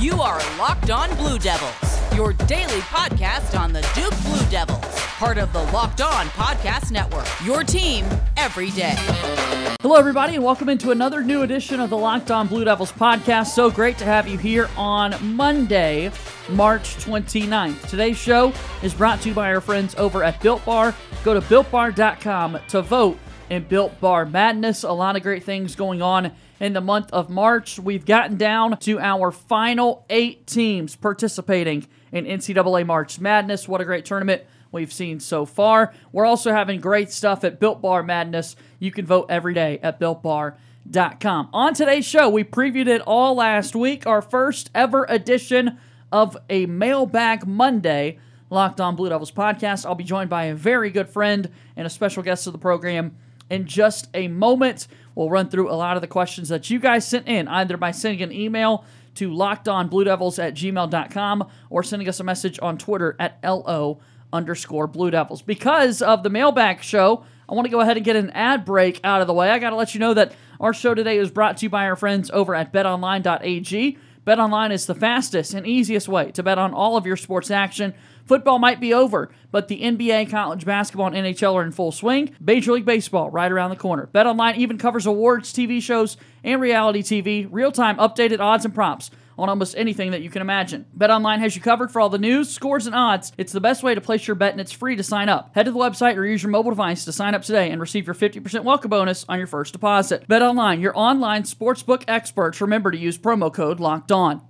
You are Locked On Blue Devils, your daily podcast on the Duke Blue Devils, part of the Locked On Podcast Network. Your team every day. Hello, everybody, and welcome into another new edition of the Locked On Blue Devils podcast. So great to have you here on Monday, March 29th. Today's show is brought to you by our friends over at Built Bar. Go to builtbar.com to vote in Built Bar Madness. A lot of great things going on in the month of March. We've gotten down to our final eight teams participating in NCAA March Madness. What a great tournament we've seen so far. We're also having great stuff at Built Bar Madness. You can vote every day at builtbar.com. On today's show, we previewed it all last week, our first ever edition of a Mailbag Monday Locked On Blue Devils podcast. I'll be joined by a very good friend and a special guest of the program in just a moment. We'll run through a lot of the questions that you guys sent in, either by sending an email to lockedonbluedevils at gmail.com or sending us a message on Twitter at LO underscore Blue Devils. Because of the mailbag show, I want to go ahead and get an ad break out of the way. I got to let you know that our show today is brought to you by our friends over at betonline.ag. BetOnline is the fastest and easiest way to bet on all of your sports action. Football might be over, but the NBA, college basketball, and NHL are in full swing. Major League Baseball right around the corner. BetOnline even covers awards, TV shows, and reality TV, real-time updated odds and props on almost anything that you can imagine. BetOnline has you covered for all the news, scores, and odds. It's the best way to place your bet, and it's free to sign up. Head to the website or use your mobile device to sign up today and receive your 50% welcome bonus on your first deposit. BetOnline, your online sportsbook experts. Remember to use promo code Locked On.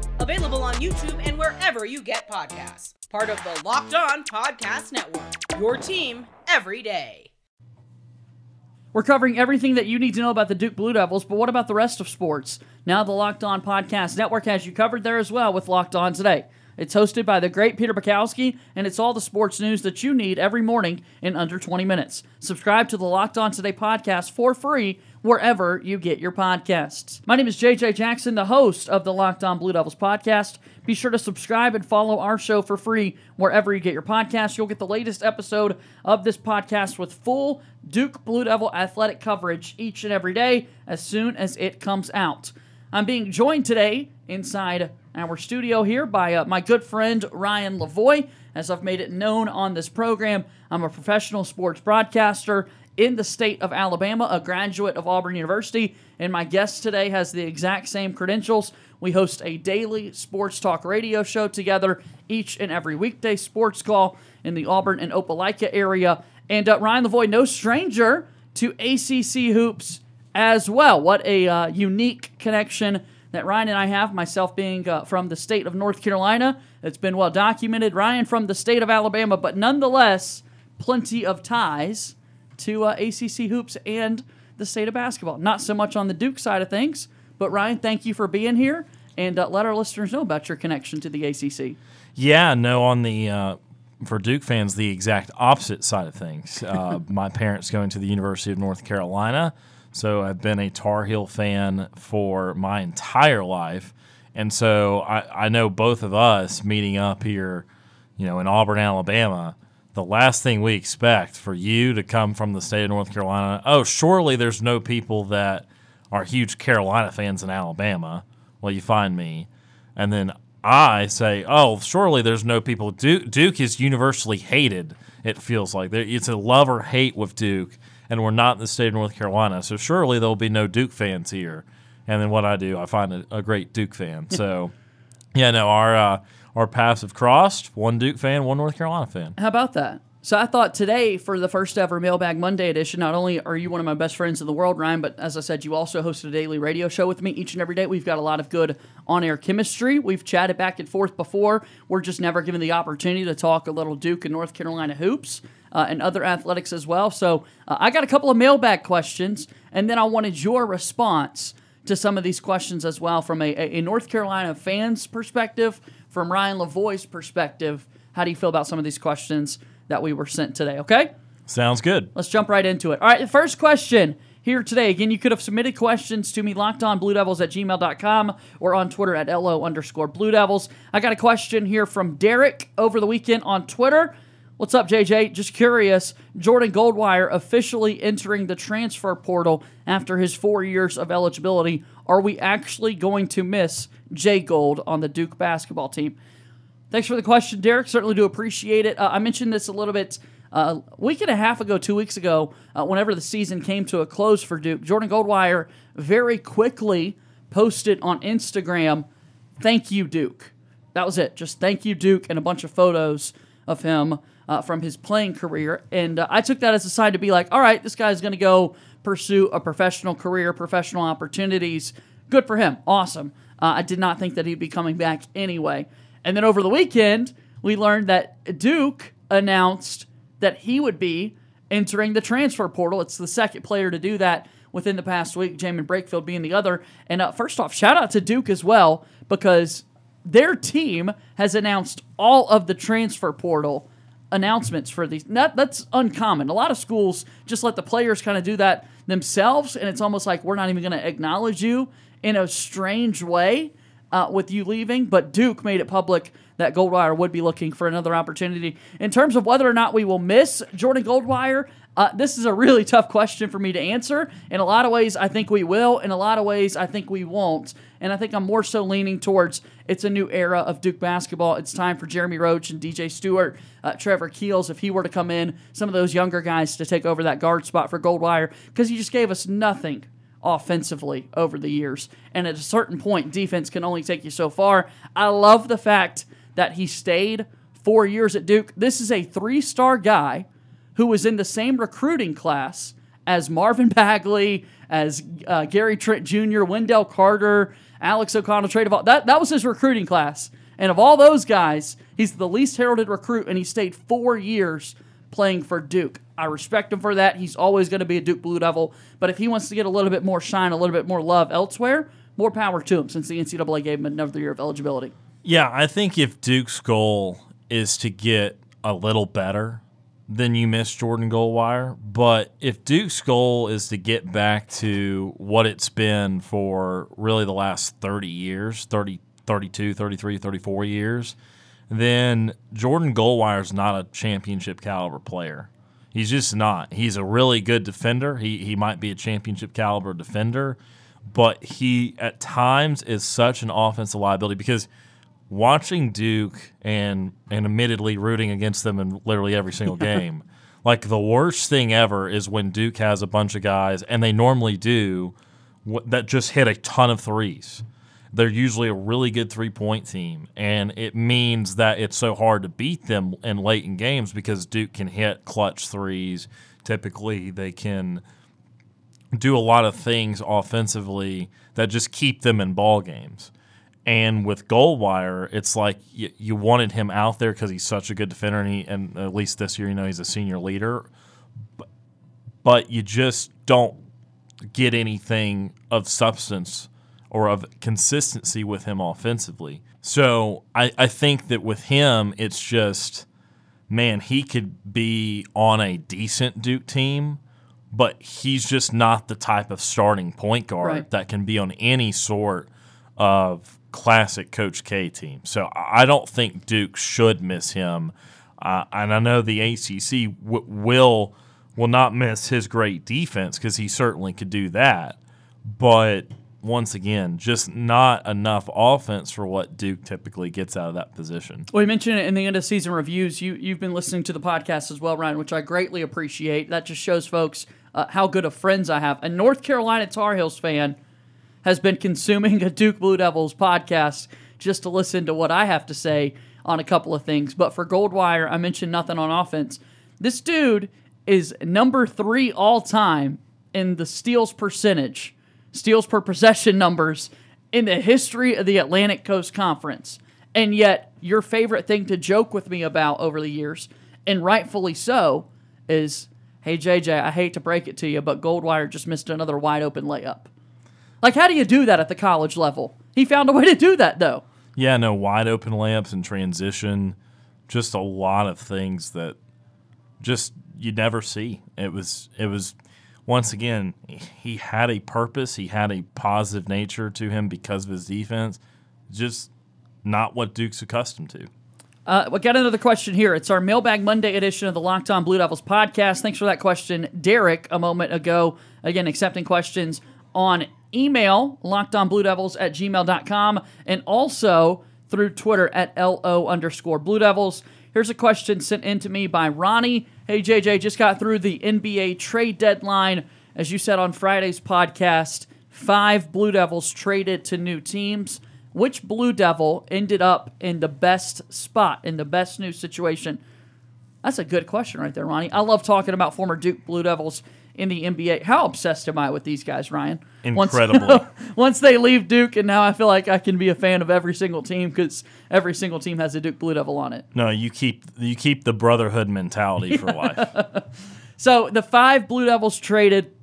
Available on YouTube and wherever you get podcasts. Part of the Locked On Podcast Network. Your team every day. We're covering everything that you need to know about the Duke Blue Devils, but what about the rest of sports? Now, the Locked On Podcast Network has you covered there as well with Locked On Today. It's hosted by the great Peter Bukowski, and it's all the sports news that you need every morning in under 20 minutes. Subscribe to the Locked On Today podcast for free wherever you get your podcasts. My name is JJ Jackson, the host of the Locked On Blue Devils podcast. Be sure to subscribe and follow our show for free wherever you get your podcasts. You'll get the latest episode of this podcast with full Duke Blue Devil athletic coverage each and every day as soon as it comes out. I'm being joined today inside our studio here by uh, my good friend Ryan Lavoie. As I've made it known on this program, I'm a professional sports broadcaster in the state of Alabama, a graduate of Auburn University, and my guest today has the exact same credentials. We host a daily sports talk radio show together each and every weekday sports call in the Auburn and Opelika area. And uh, Ryan Lavoie, no stranger to ACC hoops as well. What a uh, unique connection that Ryan and I have, myself being uh, from the state of North Carolina. It's been well documented. Ryan from the state of Alabama, but nonetheless, plenty of ties to uh, ACC hoops and the state of basketball. Not so much on the Duke side of things, but Ryan, thank you for being here and uh, let our listeners know about your connection to the ACC. Yeah, no, on the uh, for Duke fans, the exact opposite side of things. Uh, my parents going to the University of North Carolina, so I've been a Tar Heel fan for my entire life, and so I, I know both of us meeting up here, you know, in Auburn, Alabama. The last thing we expect for you to come from the state of North Carolina. Oh, surely there's no people that are huge Carolina fans in Alabama. Well, you find me, and then I say, oh, surely there's no people. Duke, Duke is universally hated. It feels like it's a love or hate with Duke, and we're not in the state of North Carolina, so surely there'll be no Duke fans here. And then what I do, I find a, a great Duke fan. So, yeah, no, our uh, our paths have crossed. One Duke fan, one North Carolina fan. How about that? So I thought today, for the first ever Mailbag Monday edition, not only are you one of my best friends in the world, Ryan, but as I said, you also host a daily radio show with me each and every day. We've got a lot of good on-air chemistry. We've chatted back and forth before. We're just never given the opportunity to talk a little Duke and North Carolina hoops uh, and other athletics as well. So uh, I got a couple of mailbag questions, and then I wanted your response to some of these questions as well from a, a North Carolina fan's perspective, from Ryan Lavoie's perspective. How do you feel about some of these questions that we were sent today? Okay? Sounds good. Let's jump right into it. All right, the first question here today. Again, you could have submitted questions to me, lockedonbluedevils at gmail.com or on Twitter at LO underscore Blue Devils. I got a question here from Derek over the weekend on Twitter. What's up, JJ? Just curious. Jordan Goldwire officially entering the transfer portal after his four years of eligibility. Are we actually going to miss Jay Gold on the Duke basketball team? Thanks for the question, Derek. Certainly do appreciate it. Uh, I mentioned this a little bit uh, a week and a half ago, two weeks ago, uh, whenever the season came to a close for Duke. Jordan Goldwire very quickly posted on Instagram, "Thank you, Duke." That was it. Just thank you, Duke, and a bunch of photos of him uh, from his playing career. And uh, I took that as a sign to be like, all right, this guy's going to go pursue a professional career, professional opportunities. Good for him. Awesome. Uh, I did not think that he'd be coming back anyway. And then over the weekend, we learned that Duke announced that he would be entering the transfer portal. It's the second player to do that within the past week, Jaemyn Brakefield being the other. And uh, first off, shout out to Duke as well because their team has announced all of the transfer portal announcements for these. That, that's uncommon. A lot of schools just let the players kind of do that themselves, and it's almost like we're not even going to acknowledge you in a strange way uh, with you leaving. But Duke made it public that Goldwire would be looking for another opportunity. In terms of whether or not we will miss Jordan Goldwire, uh, this is a really tough question for me to answer. In a lot of ways, I think we will. In a lot of ways, I think we won't. And I think I'm more so leaning towards it's a new era of Duke basketball. It's time for Jeremy Roach and DJ Stewart, uh, Trevor Keels, if he were to come in, some of those younger guys to take over that guard spot for Goldwire, because he just gave us nothing offensively over the years. And at a certain point, defense can only take you so far. I love the fact that he stayed four years at Duke. This is a three star guy who was in the same recruiting class as Marvin Bagley, as uh, Gary Trent Jr., Wendell Carter, Alex O'Connell, Trey Duval. That, that was his recruiting class. And of all those guys, he's the least heralded recruit, and he stayed four years playing for Duke. I respect him for that. He's always going to be a Duke Blue Devil. But if he wants to get a little bit more shine, a little bit more love elsewhere, more power to him since the NCAA gave him another year of eligibility. Yeah, I think if Duke's goal is to get a little better, then you miss Jordan Goldwire. But if Duke's goal is to get back to what it's been for really the last 30 years 30, 32, 33, 34 years then Jordan Goldwire is not a championship caliber player. He's just not. He's a really good defender. He he might be a championship caliber defender, but he at times is such an offensive liability because watching Duke and and admittedly rooting against them in literally every single game. like the worst thing ever is when Duke has a bunch of guys and they normally do that just hit a ton of threes they're usually a really good three point team. And it means that it's so hard to beat them in late in games because Duke can hit clutch threes. Typically, they can do a lot of things offensively that just keep them in ball games. And with Goldwire, it's like you, you wanted him out there because he's such a good defender, and, he, and at least this year, you know, he's a senior leader. But, but you just don't get anything of substance or of consistency with him offensively. So I, I think that with him, it's just, man, he could be on a decent Duke team, but he's just not the type of starting point guard Right. that can be on any sort of classic Coach K team. So I don't think Duke should miss him. Uh, and I know the ACC w- will will not miss his great defense because he certainly could do that. But once again, just not enough offense for what Duke typically gets out of that position. We mentioned it in the end of season reviews. You you've been listening to the podcast as well, Ryan, which I greatly appreciate. That just shows folks uh, how good of friends I have. A North Carolina Tar Heels fan has been consuming a Duke Blue Devils podcast just to listen to what I have to say on a couple of things. But for Goldwire, I mentioned nothing on offense. This dude is number three all time in the steals percentage, steals per possession numbers in the history of the Atlantic Coast Conference. And yet, your favorite thing to joke with me about over the years, and rightfully so, is hey, JJ, I hate to break it to you, but Goldwire just missed another wide open layup. Like, how do you do that at the college level? He found a way to do that, though. Yeah, no wide open layups and transition, just a lot of things that just you never see. It was it was once again he had a purpose, he had a positive nature to him because of his defense. Just not what Duke's accustomed to. Uh, we got another question here. It's our Mailbag Monday edition of the Locked On Blue Devils podcast. Thanks for that question, Derek, a moment ago. Again, accepting questions on email, lockedonbluedevils at gmail.com, and also through Twitter at LO underscore Blue Devils. Here's a question sent in to me by Ronnie. Hey, JJ, just got through the NBA trade deadline. As you said on Friday's podcast, five Blue Devils traded to new teams. Which Blue Devil ended up in the best spot, in the best new situation? That's a good question right there, Ronnie. I love talking about former Duke Blue Devils in the NBA. How obsessed am I with these guys, Ryan? Incredibly. Once, once they leave Duke, and now I feel like I can be a fan of every single team because every single team has a Duke Blue Devil on it. No, you keep you keep the brotherhood mentality for life. So the five Blue Devils traded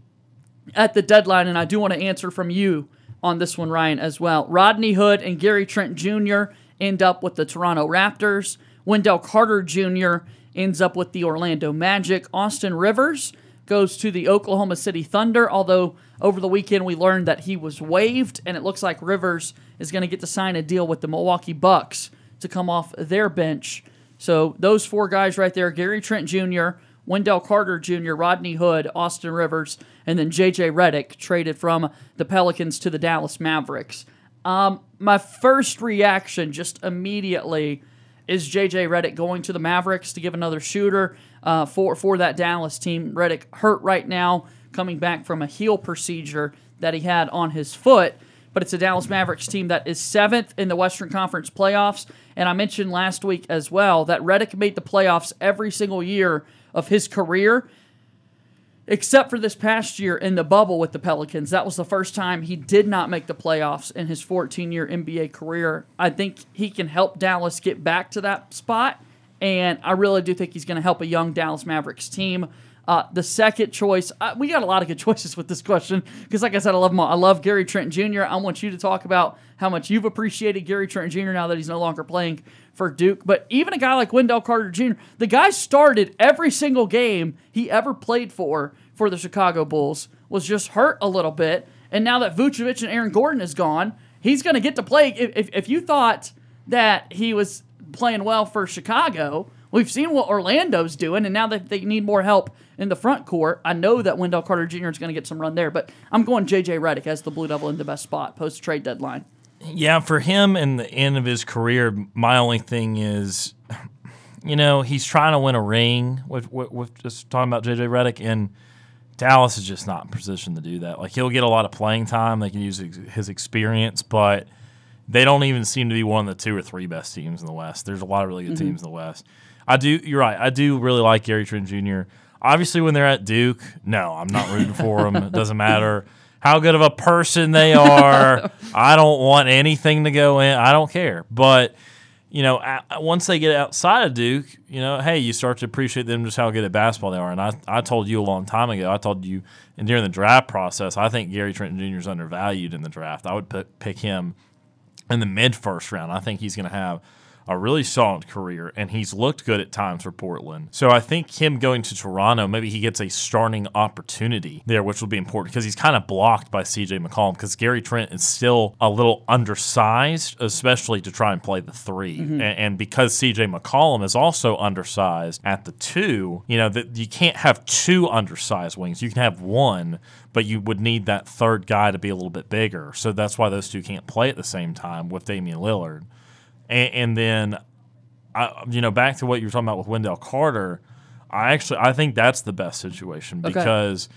at the deadline, and I do want to answer from you on this one, Ryan, as well. Rodney Hood and Gary Trent Jr. end up with the Toronto Raptors. Wendell Carter Jr. ends up with the Orlando Magic. Austin Rivers goes to the Oklahoma City Thunder, although over the weekend we learned that he was waived, and it looks like Rivers is going to get to sign a deal with the Milwaukee Bucks to come off their bench. So those four guys right there Gary Trent Jr., Wendell Carter Jr., Rodney Hood, Austin Rivers, and then J.J. Redick traded from the Pelicans to the Dallas Mavericks. Um, my first reaction just immediately is J.J. Redick going to the Mavericks to give another shooter uh, for, for that Dallas team. Redick hurt right now, coming back from a heel procedure that he had on his foot but it's a Dallas Mavericks team that is seventh in the Western Conference playoffs. And I mentioned last week as well that Redick made the playoffs every single year of his career, except for this past year in the bubble with the Pelicans. That was the first time he did not make the playoffs in his 14 year NBA career. I think he can help Dallas get back to that spot. And I really do think he's going to help a young Dallas Mavericks team. Uh, the second choice, uh, we got a lot of good choices with this question because, like I said, I love. I love Gary Trent Jr. I want you to talk about how much you've appreciated Gary Trent Jr. now that he's no longer playing for Duke. But even a guy like Wendell Carter Jr., the guy started every single game he ever played for for the Chicago Bulls, was just hurt a little bit. And now that Vucevic and Aaron Gordon is gone, he's going to get to play. If, if, if you thought that he was playing well for Chicago, We've seen what Orlando's doing, and now that they need more help in the front court, I know that Wendell Carter Jr. is going to get some run there. But I'm going J.J. Redick as the Blue Devil in the best spot post trade deadline. Yeah, for him in the end of his career, my only thing is, you know, he's trying to win a ring with, with, with just talking about JJ Redick, and Dallas is just not in position to do that. Like he'll get a lot of playing time, they can use his experience, but they don't even seem to be one of the two or three best teams in the West. There's a lot of really good mm-hmm. teams in the West. I do. You're right. I do really like Gary Trent Jr. Obviously, when they're at Duke, no, I'm not rooting for them. It doesn't matter how good of a person they are. I don't want anything to go in. I don't care. But you know, once they get outside of Duke, you know, hey, you start to appreciate them just how good at basketball they are. And I, I told you a long time ago, I told you, and during the draft process, I think Gary Trent Jr. is undervalued in the draft. I would pick him in the mid first round. I think he's going to have a really solid career, and he's looked good at times for Portland. So I think him going to Toronto, maybe he gets a starting opportunity there, which will be important because he's kind of blocked by CJ McCollum because Gary Trent is still a little undersized, especially to try and play the 3 mm-hmm. and, and, because CJ McCollum is also undersized at the two, you know, that you can't have two undersized wings. You can have one, but you would need that third guy to be a little bit bigger. So that's why those two can't play at the same time with Damian Lillard. And, and then, I, you know, back to what you were talking about with Wendell Carter, I actually I think that's the best situation because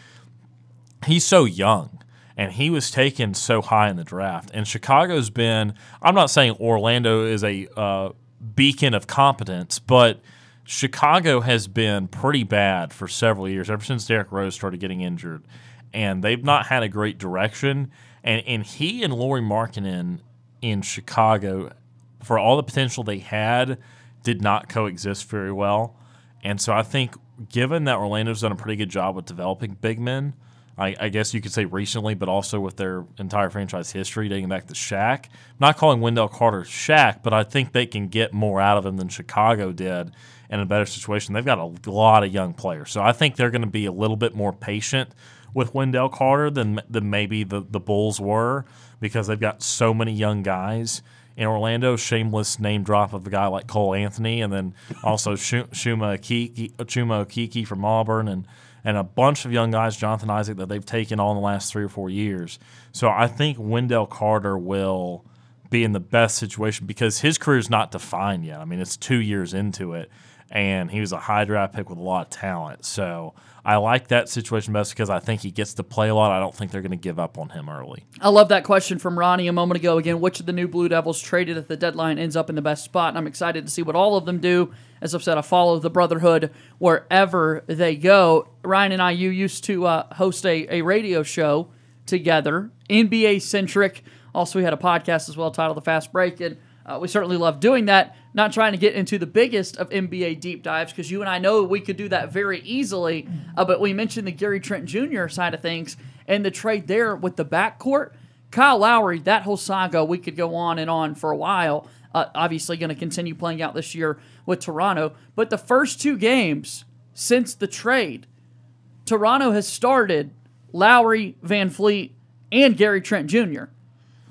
okay. he's so young and he was taken so high in the draft. And Chicago's been I'm not saying Orlando is a uh, beacon of competence, but Chicago has been pretty bad for several years ever since Derrick Rose started getting injured, and they've not had a great direction. And and he and Lauri Markkanen in Chicago for all the potential they had, did not coexist very well. And so I think, given that Orlando's done a pretty good job with developing big men, I, I guess you could say recently, but also with their entire franchise history dating back to Shaq. I'm not calling Wendell Carter Shaq, but I think they can get more out of him than Chicago did in a better situation. They've got a lot of young players, so I think they're going to be a little bit more patient with Wendell Carter than than maybe the the Bulls were because they've got so many young guys in Orlando. Shameless name drop of a guy like Cole Anthony, and then also Chuma Okeke, Chuma Okeke from Auburn, and and a bunch of young guys, Jonathan Isaac, that they've taken on the last three or four years. So I think Wendell Carter will be in the best situation because his career is not defined yet. I mean, it's two years into it, and he was a high draft pick with a lot of talent. So I like that situation best because I think he gets to play a lot. I don't think they're going to give up on him early. I love that question from Ronnie a moment ago. Again, which of the new Blue Devils traded at the deadline ends up in the best spot? And I'm excited to see what all of them do. As I've said, I follow the Brotherhood wherever they go. Ryan and I, you used to uh, host a, a radio show together, NBA centric. Also, we had a podcast as well titled The Fast Break. And uh, we certainly love doing that. Not trying to get into the biggest of NBA deep dives because you and I know we could do that very easily. Uh, but we mentioned the Gary Trent Jr. side of things and the trade there with the backcourt. Kyle Lowry, that whole saga, we could go on and on for a while. Uh, obviously, going to continue playing out this year with Toronto. But the first two games since the trade, Toronto has started Lowry, VanVleet, and Gary Trent Jr.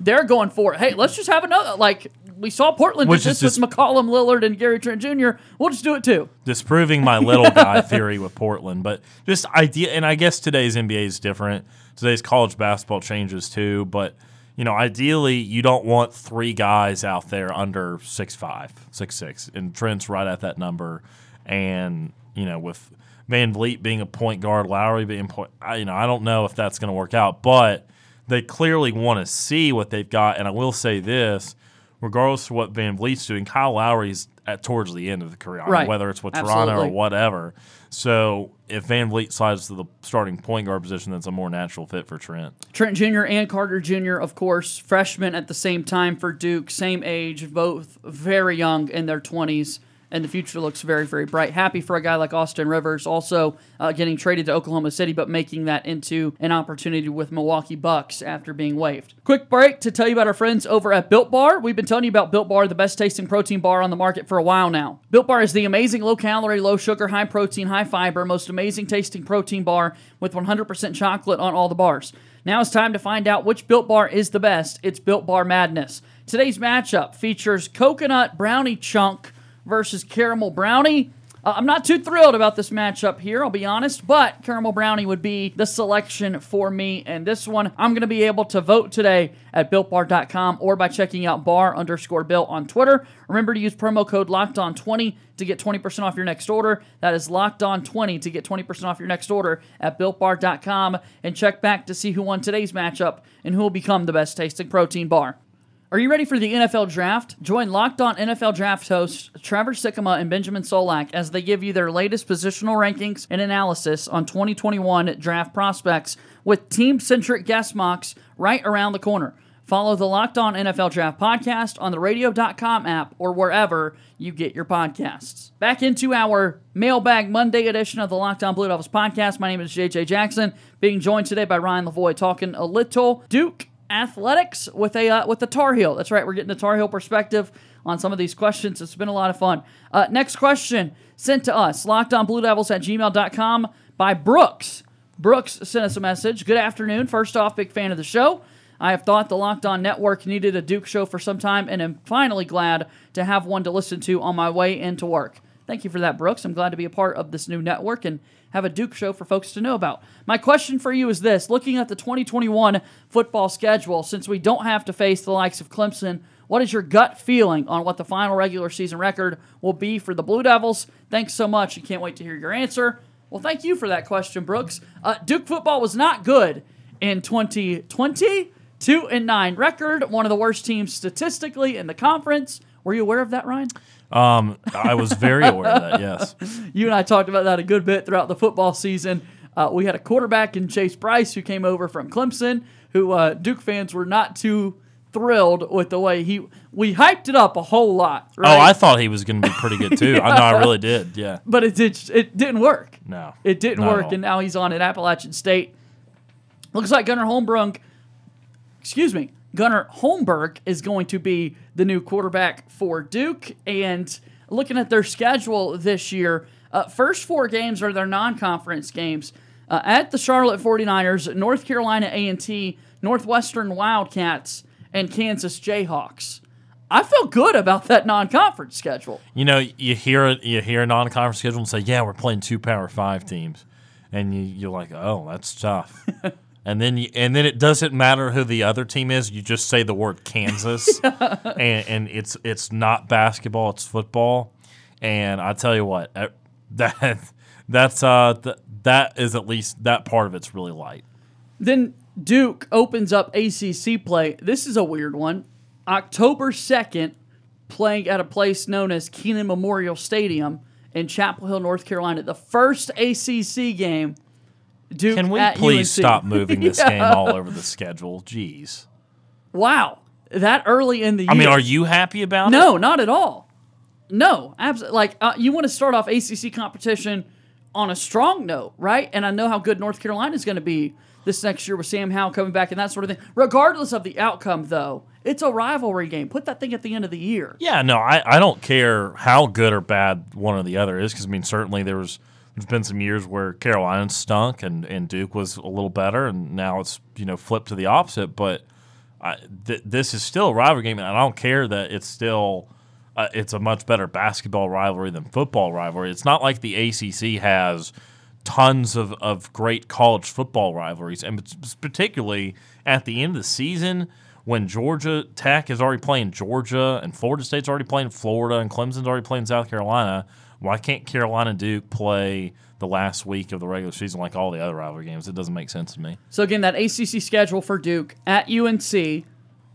They're going for it. Hey, let's just have another. Like we saw Portland Which did this with McCollum, Lillard, and Gary Trent Jr. We'll just do it too. Disproving my little guy theory with Portland, but just idea. And I guess today's NBA is different. Today's college basketball changes too, but you know, ideally, you don't want three guys out there under six five, six six, and Trent's right at that number. And you know, with VanVleet being a point guard, Lowry being point, I, you know, I don't know if that's going to work out, but they clearly want to see what they've got. And I will say this: regardless of what VanVleet's doing, Kyle Lowry's at towards the end of the career, right. whether it's with Absolutely. Toronto or whatever. So if VanVleet slides to the starting point guard position, that's a more natural fit for Trent. Trent Jr. and Carter Jr., of course, freshmen at the same time for Duke, same age, both very young in their 20s and the future looks very, very bright. Happy for a guy like Austin Rivers, also uh, getting traded to Oklahoma City, but making that into an opportunity with Milwaukee Bucks after being waived. Quick break to tell you about our friends over at Built Bar. We've been telling you about Built Bar, the best tasting protein bar on the market for a while now. Built Bar is the amazing low calorie, low sugar, high protein, high fiber, most amazing tasting protein bar with 100% chocolate on all the bars. Now it's time to find out which Built Bar is the best. It's Built Bar Madness. Today's matchup features coconut brownie chunk versus Caramel Brownie. Uh, I'm not too thrilled about this matchup here, I'll be honest, but Caramel Brownie would be the selection for me. And this one, I'm going to be able to vote today at builtbar.com or by checking out bar underscore built on Twitter. Remember to use promo code locked on 20 to get 20% off your next order. That is locked on 20 to get 20% off your next order at builtbar.com and check back to see who won today's matchup and who will become the best tasting protein bar. Are you ready for the NFL draft? Join Locked On NFL Draft hosts Trevor Sikkema and Benjamin Solak as they give you their latest positional rankings and analysis on 2021 draft prospects with team centric guest mocks right around the corner. Follow the Locked On NFL Draft podcast on the radio.com app or wherever you get your podcasts. Back into our mailbag Monday edition of the Locked On Blue Devils podcast. My name is JJ Jackson, being joined today by Ryan Lavoie talking a little Duke athletics with a uh, with the Tar Heel. That's right, we're getting the Tar Heel perspective on some of these questions. It's been a lot of fun. Uh, next question sent to us, lockedonbluedevils at gmail.com by Brooks. Brooks sent us a message. Good afternoon. First off, big fan of the show. I have thought the Locked On Network needed a Duke show for some time and am finally glad to have one to listen to on my way into work. Thank you for that, Brooks. I'm glad to be a part of this new network and have a Duke show for folks to know about. My question for you is this looking at the 2021 football schedule, since we don't have to face the likes of Clemson, what is your gut feeling on what the final regular season record will be for the Blue Devils? Thanks so much. You can't wait to hear your answer. Well, thank you for that question, Brooks. Uh, Duke football was not good in 2020. Two and nine record, one of the worst teams statistically in the conference. Were you aware of that, Ryan? Um, I was very aware of that. Yes, you and I talked about that a good bit throughout the football season. Uh, we had a quarterback in Chase Brice who came over from Clemson, who uh, Duke fans were not too thrilled with the way he. We hyped it up a whole lot. Right? Oh, I thought he was going to be pretty good too. yeah. I know, I really did. Yeah, but it did. It didn't work. No, it didn't work, and now he's on at Appalachian State. Looks like Gunnar Holmbrunk, excuse me, Gunnar Holmberg is going to be the new quarterback for Duke. And looking at their schedule this year, uh, first four games are their non-conference games. Uh, at the Charlotte 49ers, North Carolina A&T, Northwestern Wildcats, and Kansas Jayhawks. I feel good about that non-conference schedule. You know, you hear it, you hear a non-conference schedule and say, "Yeah, we're playing two Power Five teams," and you, you're like, "Oh, that's tough." and then you, and then it doesn't matter who the other team is. You just say the word Kansas, and, and it's it's not basketball, it's football. And I tell you what, that that's uh th- that is at least that part of it's really light. Then Duke opens up ACC play. This is a weird one. October 2nd, playing at a place known as Kenan Memorial Stadium in Chapel Hill, North Carolina. The first ACC game. Duke Can we at please UNC. stop moving this Yeah. game all over the schedule? Jeez. Wow. That early in the year. I mean, are you happy about it? No, not at all. No, absolutely. Like uh, you want to start off ACC competition on a strong note, right? And I know how good North Carolina is going to be this next year with Sam Howell coming back and that sort of thing. Regardless of the outcome, though, it's a rivalry game. Put that thing at the end of the year. Yeah, no, I, I don't care how good or bad one or the other is because I mean certainly there was there's been some years where Carolina stunk and, and Duke was a little better and now it's you know flipped to the opposite. But I, th- this is still a rivalry game and I don't care that it's still uh, it's a much better basketball rivalry than football rivalry. It's not like the ACC has tons of, of great college football rivalries, and particularly at the end of the season when Georgia Tech is already playing Georgia and Florida State's already playing Florida and Clemson's already playing South Carolina. Why can't Carolina Duke play the last week of the regular season like all the other rivalry games? It doesn't make sense to me. So again, that ACC schedule for Duke at UNC,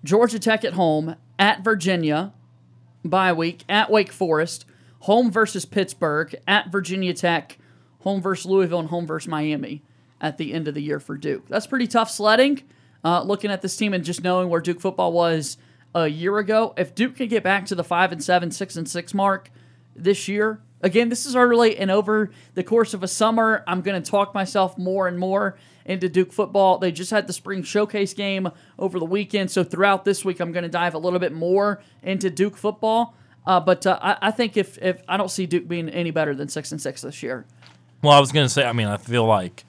Georgia Tech at home, at Virginia, bye week, at Wake Forest, home versus Pittsburgh, at Virginia Tech, home versus Louisville, and home versus Miami at the end of the year for Duke. That's pretty tough sledding. Uh, looking at this team and just knowing where Duke football was a year ago, if Duke can get back to the five and seven, six and six mark this year, again, this is early and over the course of a summer, I'm going to talk myself more and more into Duke football. They just had the spring showcase game over the weekend, so throughout this week, I'm going to dive a little bit more into Duke football. Uh, but uh, I, I think if, if I don't see Duke being any better than six and six this year. Well, I was going to say, I mean, I feel like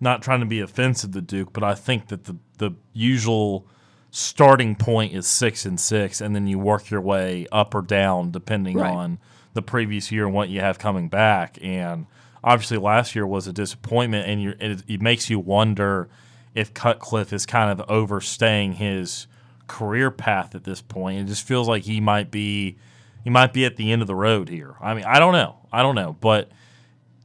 not trying to be offensive to Duke, but I think that the the usual starting point is six and six, and then you work your way up or down depending Right. on the previous year and what you have coming back. And obviously, last year was a disappointment, and you it, it makes you wonder if Cutcliffe is kind of overstaying his career path at this point. It just feels like he might be he might be at the end of the road here. I mean, I don't know, I don't know, but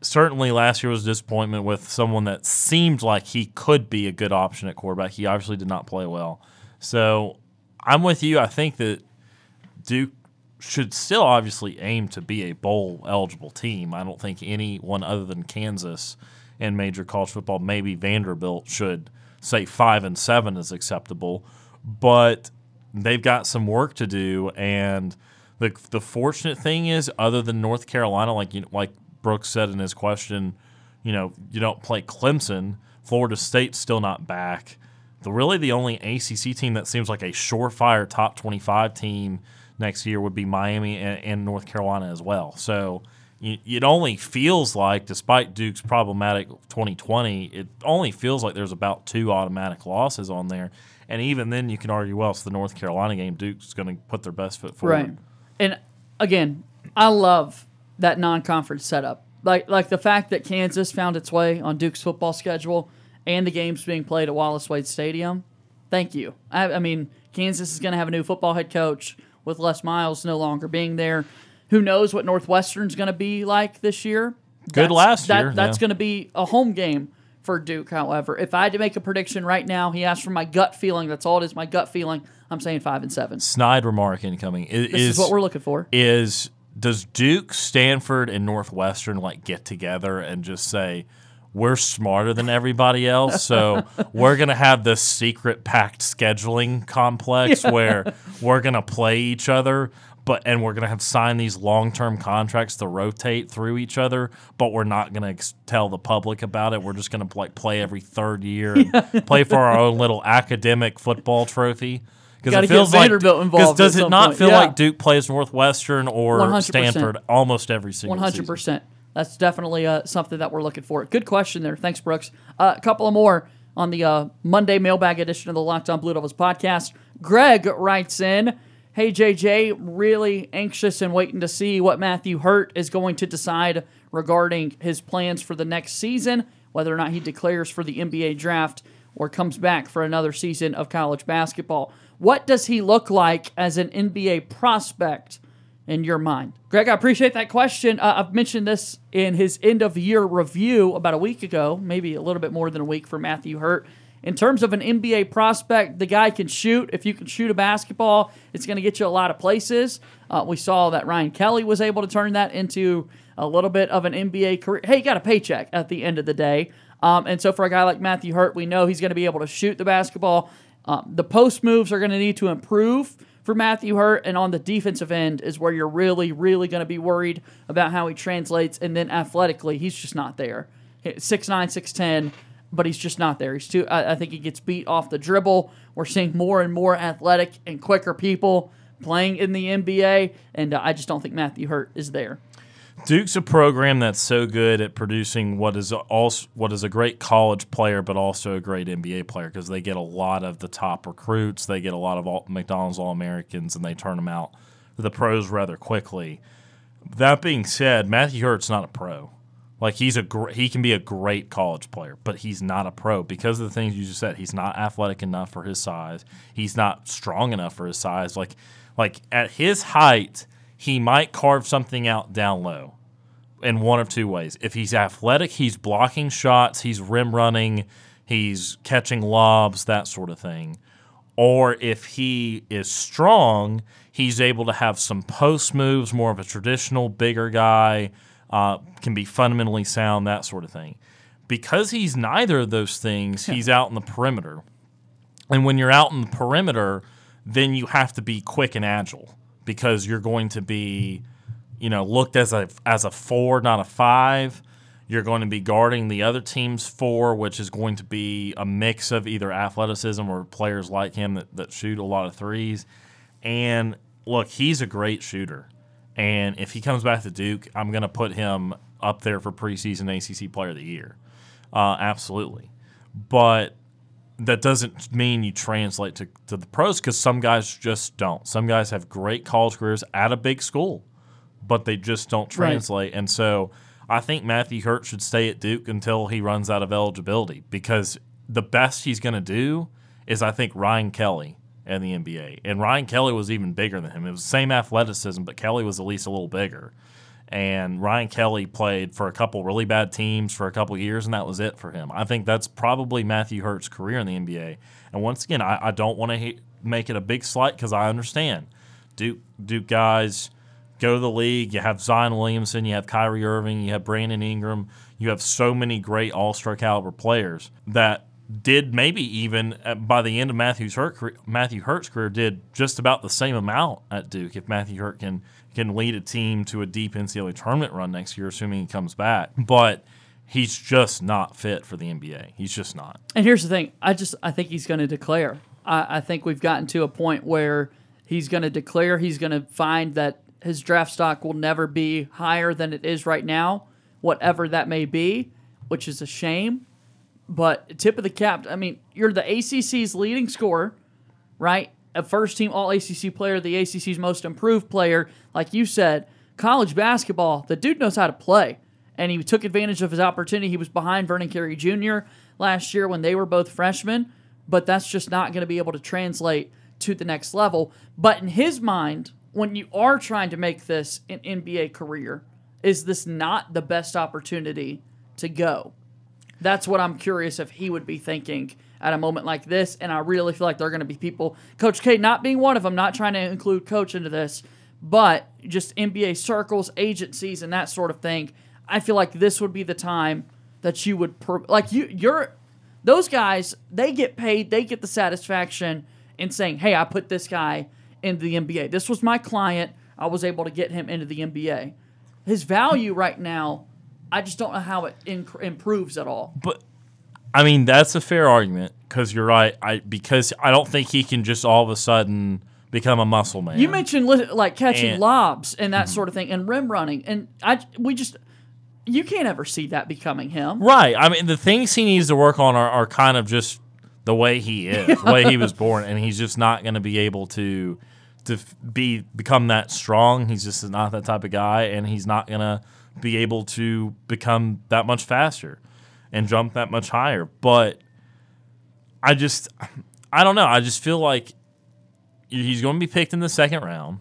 certainly last year was a disappointment with someone that seemed like he could be a good option at quarterback. He obviously did not play well. So I'm with you. I think that Duke should still obviously aim to be a bowl eligible team. I don't think anyone other than Kansas in major college football, maybe Vanderbilt, should say five and seven is acceptable. But they've got some work to do, and the the fortunate thing is, other than North Carolina, like you like Brooks said in his question, you know, you don't play Clemson. Florida State's still not back. The really the only ACC team that seems like a surefire top twenty five team next year would be Miami and, and North Carolina as well. So it only feels like, despite Duke's problematic 2020, it only feels like there's about two automatic losses on there. And even then, you can argue, well, it's the North Carolina game. Duke's going to put their best foot forward. Right. And again, I love that non-conference setup. Like like the fact that Kansas found its way on Duke's football schedule and the games being played at Wallace Wade Stadium. Thank you. I, I mean, Kansas is going to have a new football head coach with Les Miles no longer being there. Who knows what Northwestern's going to be like this year? Good last that- year, That's yeah. going to be a home game for Duke. However, if I had to make a prediction right now, he asked for my gut feeling. That's all it is. My gut feeling. I'm saying five and seven. Snide remark incoming. Is, This is what we're looking for. is does Duke, Stanford, and Northwestern like get together and just say we're smarter than everybody else. So we're going to have this secret pact scheduling complex where we're going to play each other. But and we're gonna have signed these long-term contracts to rotate through each other, but we're not gonna ex- tell the public about it. We're just gonna like play every third year, and play for our own little academic football trophy. Because it feels like, Vanderbilt 'cause involved does it not point. feel Yeah. like Duke plays Northwestern or 100%. Stanford almost every single One hundred season? percent. That's definitely uh, something that we're looking for. Good question there. Thanks, Brooks. Uh, a couple of more on the uh, Monday mailbag edition of the Locked On Blue Devils podcast. Greg writes in, "Hey JJ, really anxious and waiting to see what Matthew Hurt is going to decide regarding his plans for the next season, whether or not he declares for the NBA draft or comes back for another season of college basketball. What does he look like as an NBA prospect?" In your mind? Greg, I appreciate that question. Uh, I've mentioned this in his end of year review about a week ago, maybe a little bit more than a week for Matthew Hurt. In terms of an NBA prospect, the guy can shoot. If you can shoot a basketball, it's going to get you a lot of places. Uh, we saw that Ryan Kelly was able to turn that into a little bit of an NBA career. Hey, he got a paycheck at the end of the day. Um, and so for a guy like Matthew Hurt, we know he's going to be able to shoot the basketball. Um, the post moves are going to need to improve for Matthew Hurt, and on the defensive end is where you're really, really going to be worried about how he translates. And then athletically, he's just not there. Six nine, six ten, but he's just not there. He's too. I, I think he gets beat off the dribble. We're seeing more and more athletic and quicker people playing in the NBA, and uh, I just don't think Matthew Hurt is there. Duke's a program that's so good at producing what is also what is a great college player, but also a great NBA player because they get a lot of the top recruits. They get a lot of all, McDonald's All Americans, and they turn them out the pros rather quickly. That being said, Matthew Hurt's not a pro. Like he's a gr- he can be a great college player, but he's not a pro because of the things you just said. He's not athletic enough for his size. He's not strong enough for his size. Like like at his height, he might carve something out down low in one of two ways. If he's athletic, he's blocking shots, he's rim running, he's catching lobs, that sort of thing. Or if he is strong, he's able to have some post moves, more of a traditional bigger guy, uh, can be fundamentally sound, that sort of thing. Because he's neither of those things, he's out in the perimeter. And when you're out in the perimeter, then you have to be quick and agile because you're going to be, you know, looked as a as a four, not a five. You're going to be guarding the other team's four, which is going to be a mix of either athleticism or players like him that, that shoot a lot of threes. And look, he's a great shooter. And if he comes back to Duke, I'm going to put him up there for preseason ACC Player of the Year. Uh, absolutely. But that doesn't mean you translate to, to the pros because some guys just don't. Some guys have great college careers at a big school, but they just don't Right. translate. And so I think Matthew Hurt should stay at Duke until he runs out of eligibility because the best he's going to do is, I think, Ryan Kelly in the NBA. And Ryan Kelly was even bigger than him. It was the same athleticism, but Kelly was at least a little bigger. And Ryan Kelly played for a couple really bad teams for a couple years, and that was it for him. I think that's probably Matthew Hurt's career in the NBA. And once again, I, I don't want to he- make it a big slight because I understand Duke Duke guys go to the league. You have Zion Williamson, you have Kyrie Irving, you have Brandon Ingram. You have so many great All Star caliber players that did maybe even uh, by the end of Matthew's Hurt Matthew Hurt's career did just about the same amount at Duke if Matthew Hurt can can lead a team to a deep NCAA tournament run next year, assuming he comes back. But he's just not fit for the NBA. He's just not. And here's the thing: I just I think he's going to declare. I, I think we've gotten to a point where he's going to declare. He's going to find that his draft stock will never be higher than it is right now, whatever that may be, which is a shame. But tip of the cap. I mean, you're the ACC's leading scorer, right? A first team All ACC player, the ACC's most improved player. Like you said, college basketball, the dude knows how to play. And he took advantage of his opportunity. He was behind Vernon Carey Jr. last year when they were both freshmen, but that's just not going to be able to translate to the next level. But in his mind, when you are trying to make this an NBA career, is this not the best opportunity to go? That's what I'm curious if he would be thinking at a moment like this. And I really feel like there are going to be people, Coach K not being one of them, not trying to include Coach into this, but just NBA circles, agencies, and that sort of thing. I feel like this would be the time that you would per- like you you're those guys they get paid they get the satisfaction in saying hey I put this guy into the NBA this was my client I was able to get him into the NBA his value right now I just don't know how it inc- improves at all But I mean, that's a fair argument because you're right. I because I don't think he can just all of a sudden become a muscle man. You mentioned li- like catching And- lobs and that mm-hmm. sort of thing, and rim running, and I we just you can't ever see that becoming him. right. I mean, the things he needs to work on are, are kind of just the way he is, the way he was born, and he's just not going to be able to to be become that strong. He's just not that type of guy, and he's not going to be able to become that much faster and jump that much higher. But I just, I don't know. I just feel like he's going to be picked in the second round.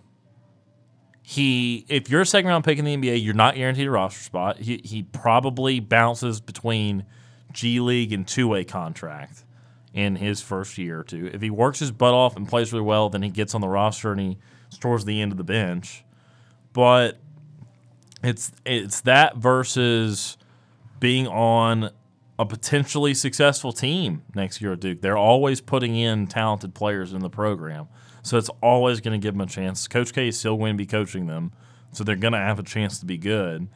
He, if you're a second round pick in the NBA, you're not guaranteed a roster spot. He, he probably bounces between G League and two way contract in his first year or two. If he works his butt off and plays really well, then he gets on the roster and he stores the end of the bench. But it's it's that versus being on a potentially successful team next year at Duke. They're always putting in talented players in the program. So it's always going to give them a chance. Coach K is still going to be coaching them, so they're going to have a chance to be good.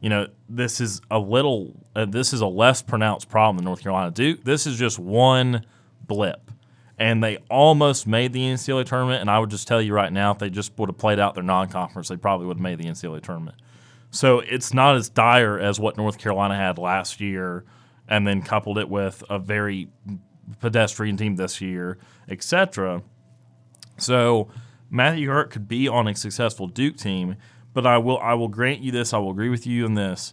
You know, this is a little, uh, this is a less pronounced problem in North Carolina. Duke, this is just one blip. And they almost made the NCAA tournament. And I would just tell you right now, if they just would have played out their non conference, they probably would have made the NCAA tournament. So it's not as dire as what North Carolina had last year, and then coupled it with a very pedestrian team this year, etc. So Matthew Hurt could be on a successful Duke team, but I will I will grant you this. I will agree with you in this.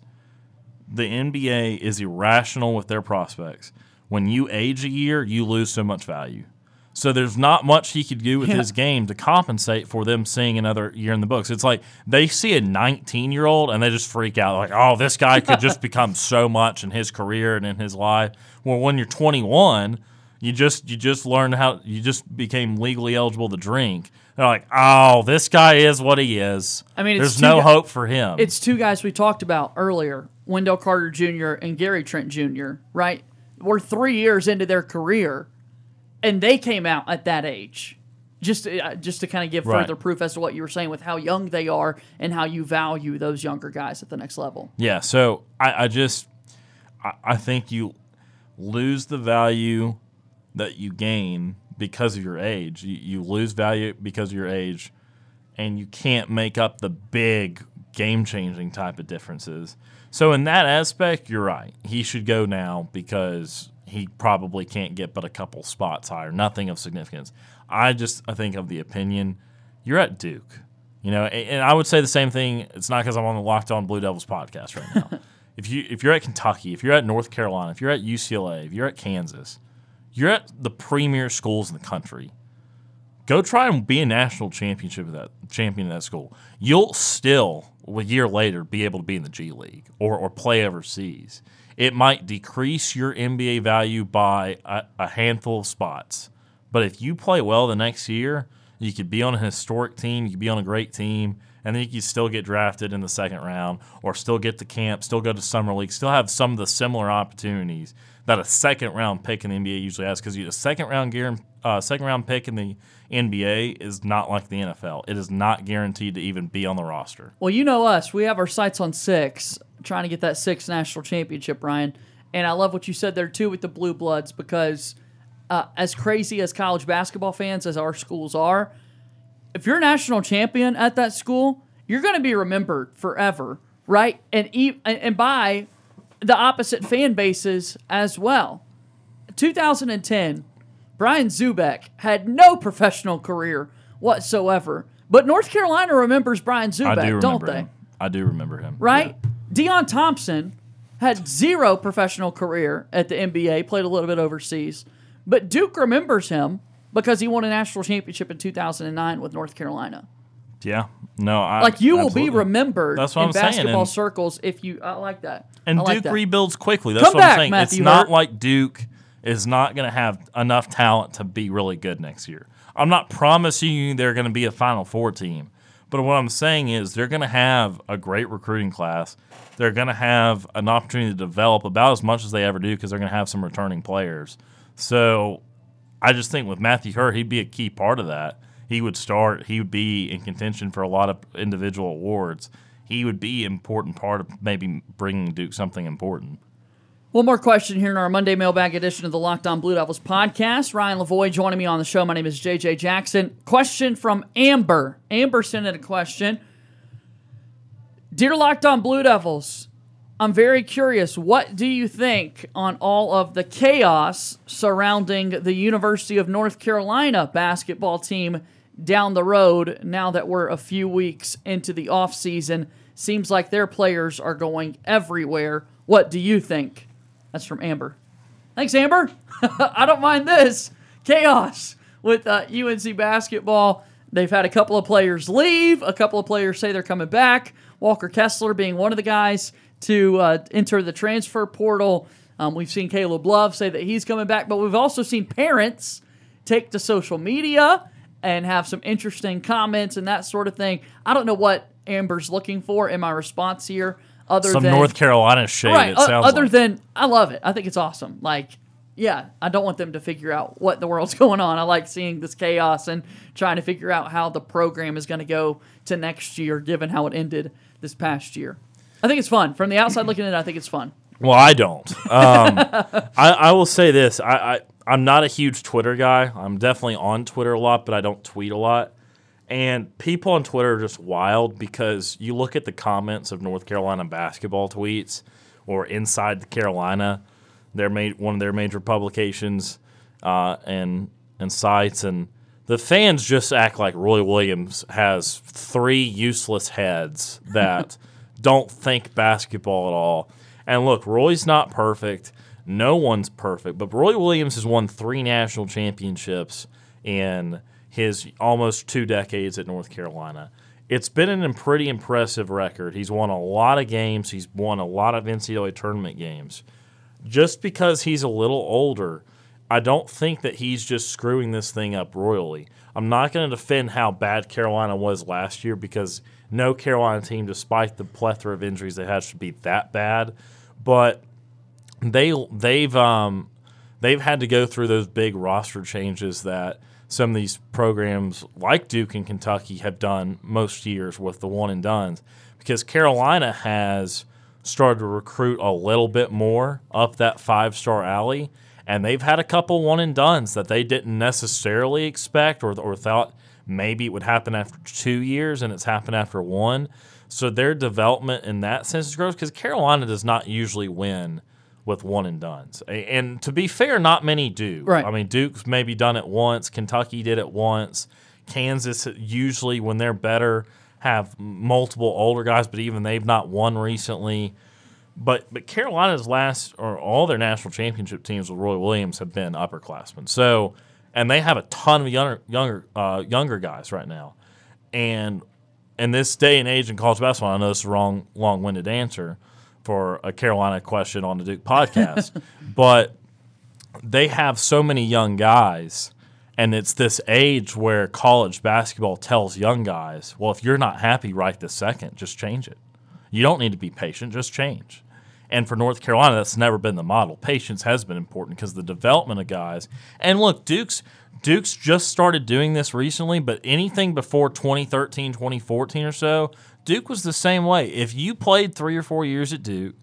The NBA is irrational with their prospects. When you age a year, you lose so much value. So there's not much he could do with Yeah. his game to compensate for them seeing another year in the books. It's like they see a 19 year old and they just freak out, like, oh, this guy could just become so much in his career and in his life. Well, when you're 21, you just you just learned how you just became legally eligible to drink. They're like, oh, this guy is what he is. I mean, there's no guy- hope for him. It's two guys we talked about earlier, Wendell Carter Jr. and Gary Trent Jr. Right? We're three years into their career, and they came out at that age. Just, uh, just to kind of give Right. further proof as to what you were saying with how young they are and how you value those younger guys at the next level. Yeah, so I, I just I, I think you lose the value that you gain because of your age. You, you lose value because of your age, and you can't make up the big game changing type of differences. So in that aspect, you're right. He should go now because he probably can't get but a couple spots higher. Nothing of significance. I just I think of the opinion you're at Duke. You know, and, and I would say the same thing. It's not because I'm on the Locked On Blue Devils podcast right now. if you if you're at Kentucky, if you're at North Carolina, if you're at UCLA, if you're at Kansas, you're at the premier schools in the country. Go try and be a national championship of that champion of that school. You'll still a year later be able to be in the G League or, or play overseas. It might decrease your NBA value by a, a handful of spots. But if you play well the next year, you could be on a historic team, you could be on a great team, and then you could still get drafted in the second round or still get to camp, still go to summer league, still have some of the similar opportunities that a second round pick in the NBA usually has because a second round guaran- uh, second round pick in the NBA is not like the NFL. It is not guaranteed to even be on the roster. Well, you know us. We have our sights on six, trying to get that sixth national championship, Ryan. And I love what you said there, too, with the Blue Bloods, because uh, as crazy as college basketball fans as our schools are, if you're a national champion at that school, you're going to be remembered forever, right? And, e- and and by the opposite fan bases as well. 2010, Brian Zoubek had no professional career whatsoever, but North Carolina remembers Brian Zoubek, do don't they? him. I do remember him. Right? Deon Thompson had zero professional career at the NBA, played a little bit overseas, but Duke remembers him because he won a national championship in 2009 with North Carolina. Yeah. No, I Like you will be remembered That's what in I'm basketball and- circles if you. I like that. And I like Duke that. rebuilds quickly. That's Come what back, I'm saying. Matthew it's not like Duke is not going to have enough talent to be really good next year. I'm not promising you they're going to be a Final Four team, But what I'm saying is they're going to have a great recruiting class. They're going to have an opportunity to develop about as much as they ever do because they're going to have some returning players. So I just think with Matthew Hurt, he'd be a key part of that. He would start. He would be in contention for a lot of individual awards. He would be an important part of maybe bringing Duke something important. One more question here in our Monday mailbag edition of the Locked On Blue Devils podcast. Ryan Lavoie joining me on the show. My name is JJ Jackson. Question from Amber. Amber sent in a question. Dear Locked On Blue Devils, I'm very curious. What do you think on all of the chaos surrounding the University of North Carolina basketball team down the road now that we're a few weeks into the offseason? Seems like their players are going everywhere. What do you think? That's from Amber. Thanks, Amber. I don't mind this. Chaos with uh, UNC basketball. They've had a couple of players leave, a couple of players say they're coming back. Walker Kessler being one of the guys to uh, enter the transfer portal. Um, we've seen Caleb Love say that he's coming back, but we've also seen parents take to social media and have some interesting comments and that sort of thing. I don't know what Amber's looking for in my response here other Some than North Carolina shade. right. Other like. than I love it. I think it's awesome. Like, yeah, I don't want them to figure out what the world's going on. I like seeing this chaos and trying to figure out how the program is going to go to next year, given how it ended this past year. I think it's fun. From the outside looking in, I think it's fun. Well, I don't. Um, I, I will say this: I, I I'm not a huge Twitter guy. I'm definitely on Twitter a lot, but I don't tweet a lot. And people on Twitter are just wild because you look at the comments of North Carolina basketball tweets or Inside the Carolina, their ma- one of their major publications uh, and and sites, and the fans just act like Roy Williams has three useless heads that don't think basketball at all. And look, Roy's not perfect. No one's perfect, but Roy Williams has won three national championships in his almost two decades at North Carolina. It's been an pretty impressive record. He's won a lot of games. He's won a lot of NCAA tournament games. Just because he's a little older, I don't think that he's just screwing this thing up royally. I'm not going to defend how bad Carolina was last year because no Carolina team, despite the plethora of injuries they had, should be that bad. But they they've um, they've had to go through those big roster changes that some of these programs like Duke and Kentucky have done most years with the one and dones because Carolina has started to recruit a little bit more up that five star alley and they've had a couple one and dones that they didn't necessarily expect or, or thought maybe it would happen after two years and it's happened after one. So their development in that sense is gross because Carolina does not usually win with one and dones. And to be fair, not many do. Right. I mean, Duke's maybe done it once. Kentucky did it once. Kansas usually, when they're better, have multiple older guys, but even they've not won recently. But but Carolina's last or all their national championship teams with Roy Williams have been upperclassmen. So and they have a ton of younger younger uh, younger guys right now. And in this day and age in college basketball, I know this is a wrong long winded answer for a Carolina question on the Duke podcast, but they have so many young guys, and it's this age where college basketball tells young guys, well, if you're not happy right this second, just change it. You don't need to be patient, just change. And for North Carolina, that's never been the model. Patience has been important because the development of guys. And look, Duke's Duke's just started doing this recently, but anything before 2013, 2014 or so, Duke was the same way. If you played three or four years at Duke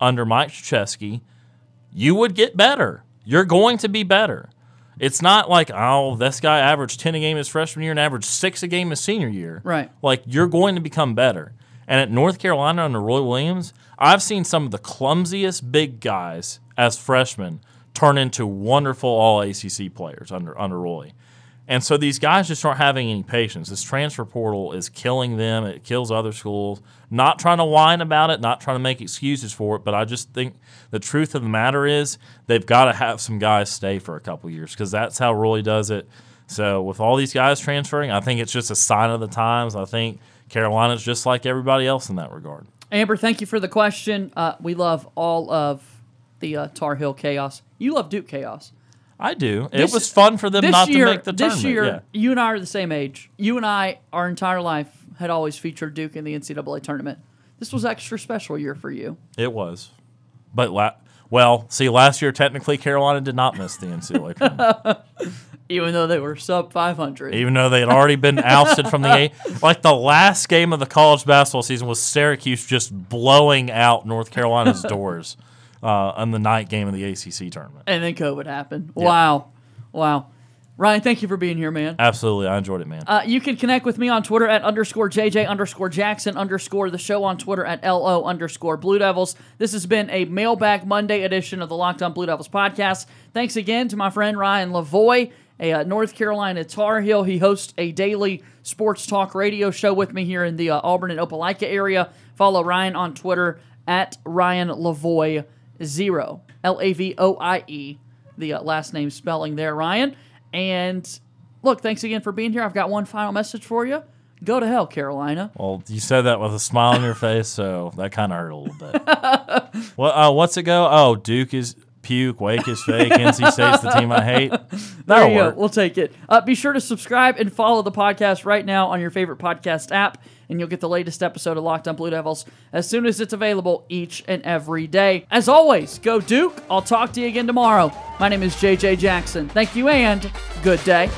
under Mike Krzyzewski, you would get better. You're going to be better. It's not like, oh, this guy averaged 10 a game his freshman year and averaged six a game his senior year. Right. Like, you're going to become better. And at North Carolina under Roy Williams, I've seen some of the clumsiest big guys as freshmen turn into wonderful all ACC players under, under Roy. And so these guys just aren't having any patience. This transfer portal is killing them. It kills other schools. Not trying to whine about it, not trying to make excuses for it, but I just think the truth of the matter is they've got to have some guys stay for a couple years because that's how Roy does it. So with all these guys transferring, I think it's just a sign of the times. I think Carolina's just like everybody else in that regard. Amber, thank you for the question. Uh, we love all of the uh, Tar Heel chaos. You love Duke chaos. I do. This- it was fun for them not year, to make the this tournament. year, yeah. you and I are the same age. You and I, our entire life, had always featured Duke in the NCAA tournament. This was extra special year for you. It was, but la- well, see, last year technically Carolina did not miss the NCAA tournament, Even though they were sub 500. even though they had already been ousted from the A. Like the last game of the college basketball season was Syracuse just blowing out North Carolina's doors uh, on the night game of the ACC tournament. And then COVID happened. Wow. Wow. Ryan, thank you for being here, man. Absolutely, I enjoyed it, man. Uh, you can connect with me on Twitter at underscore JJ underscore Jackson underscore the show on Twitter at LO underscore Blue Devils. This has been a mailbag Monday edition of the Locked On Blue Devils podcast. Thanks again to my friend Ryan Lavoie, a uh, North Carolina Tar Heel. He hosts a daily sports talk radio show with me here in the uh, Auburn and Opelika area. Follow Ryan on Twitter at Ryan Lavoie zero L A V O I E, the uh, last name spelling there, Ryan. And look, thanks again for being here. I've got one final message for you. Go to hell, Carolina. Well, you said that with a smile on your face, so that kind of hurt a little bit. Uh, what's it go? Oh, Duke is puke, Wake is fake, NC State's the team I hate. There That'll you go. We'll take it. Uh, be sure to subscribe and follow the podcast right now on your favorite podcast app, and you'll get the latest episode of Locked On Blue Devils as soon as it's available each and every day. As always, go Duke. I'll talk to you again tomorrow. My name is JJ Jackson. Thank you and good day.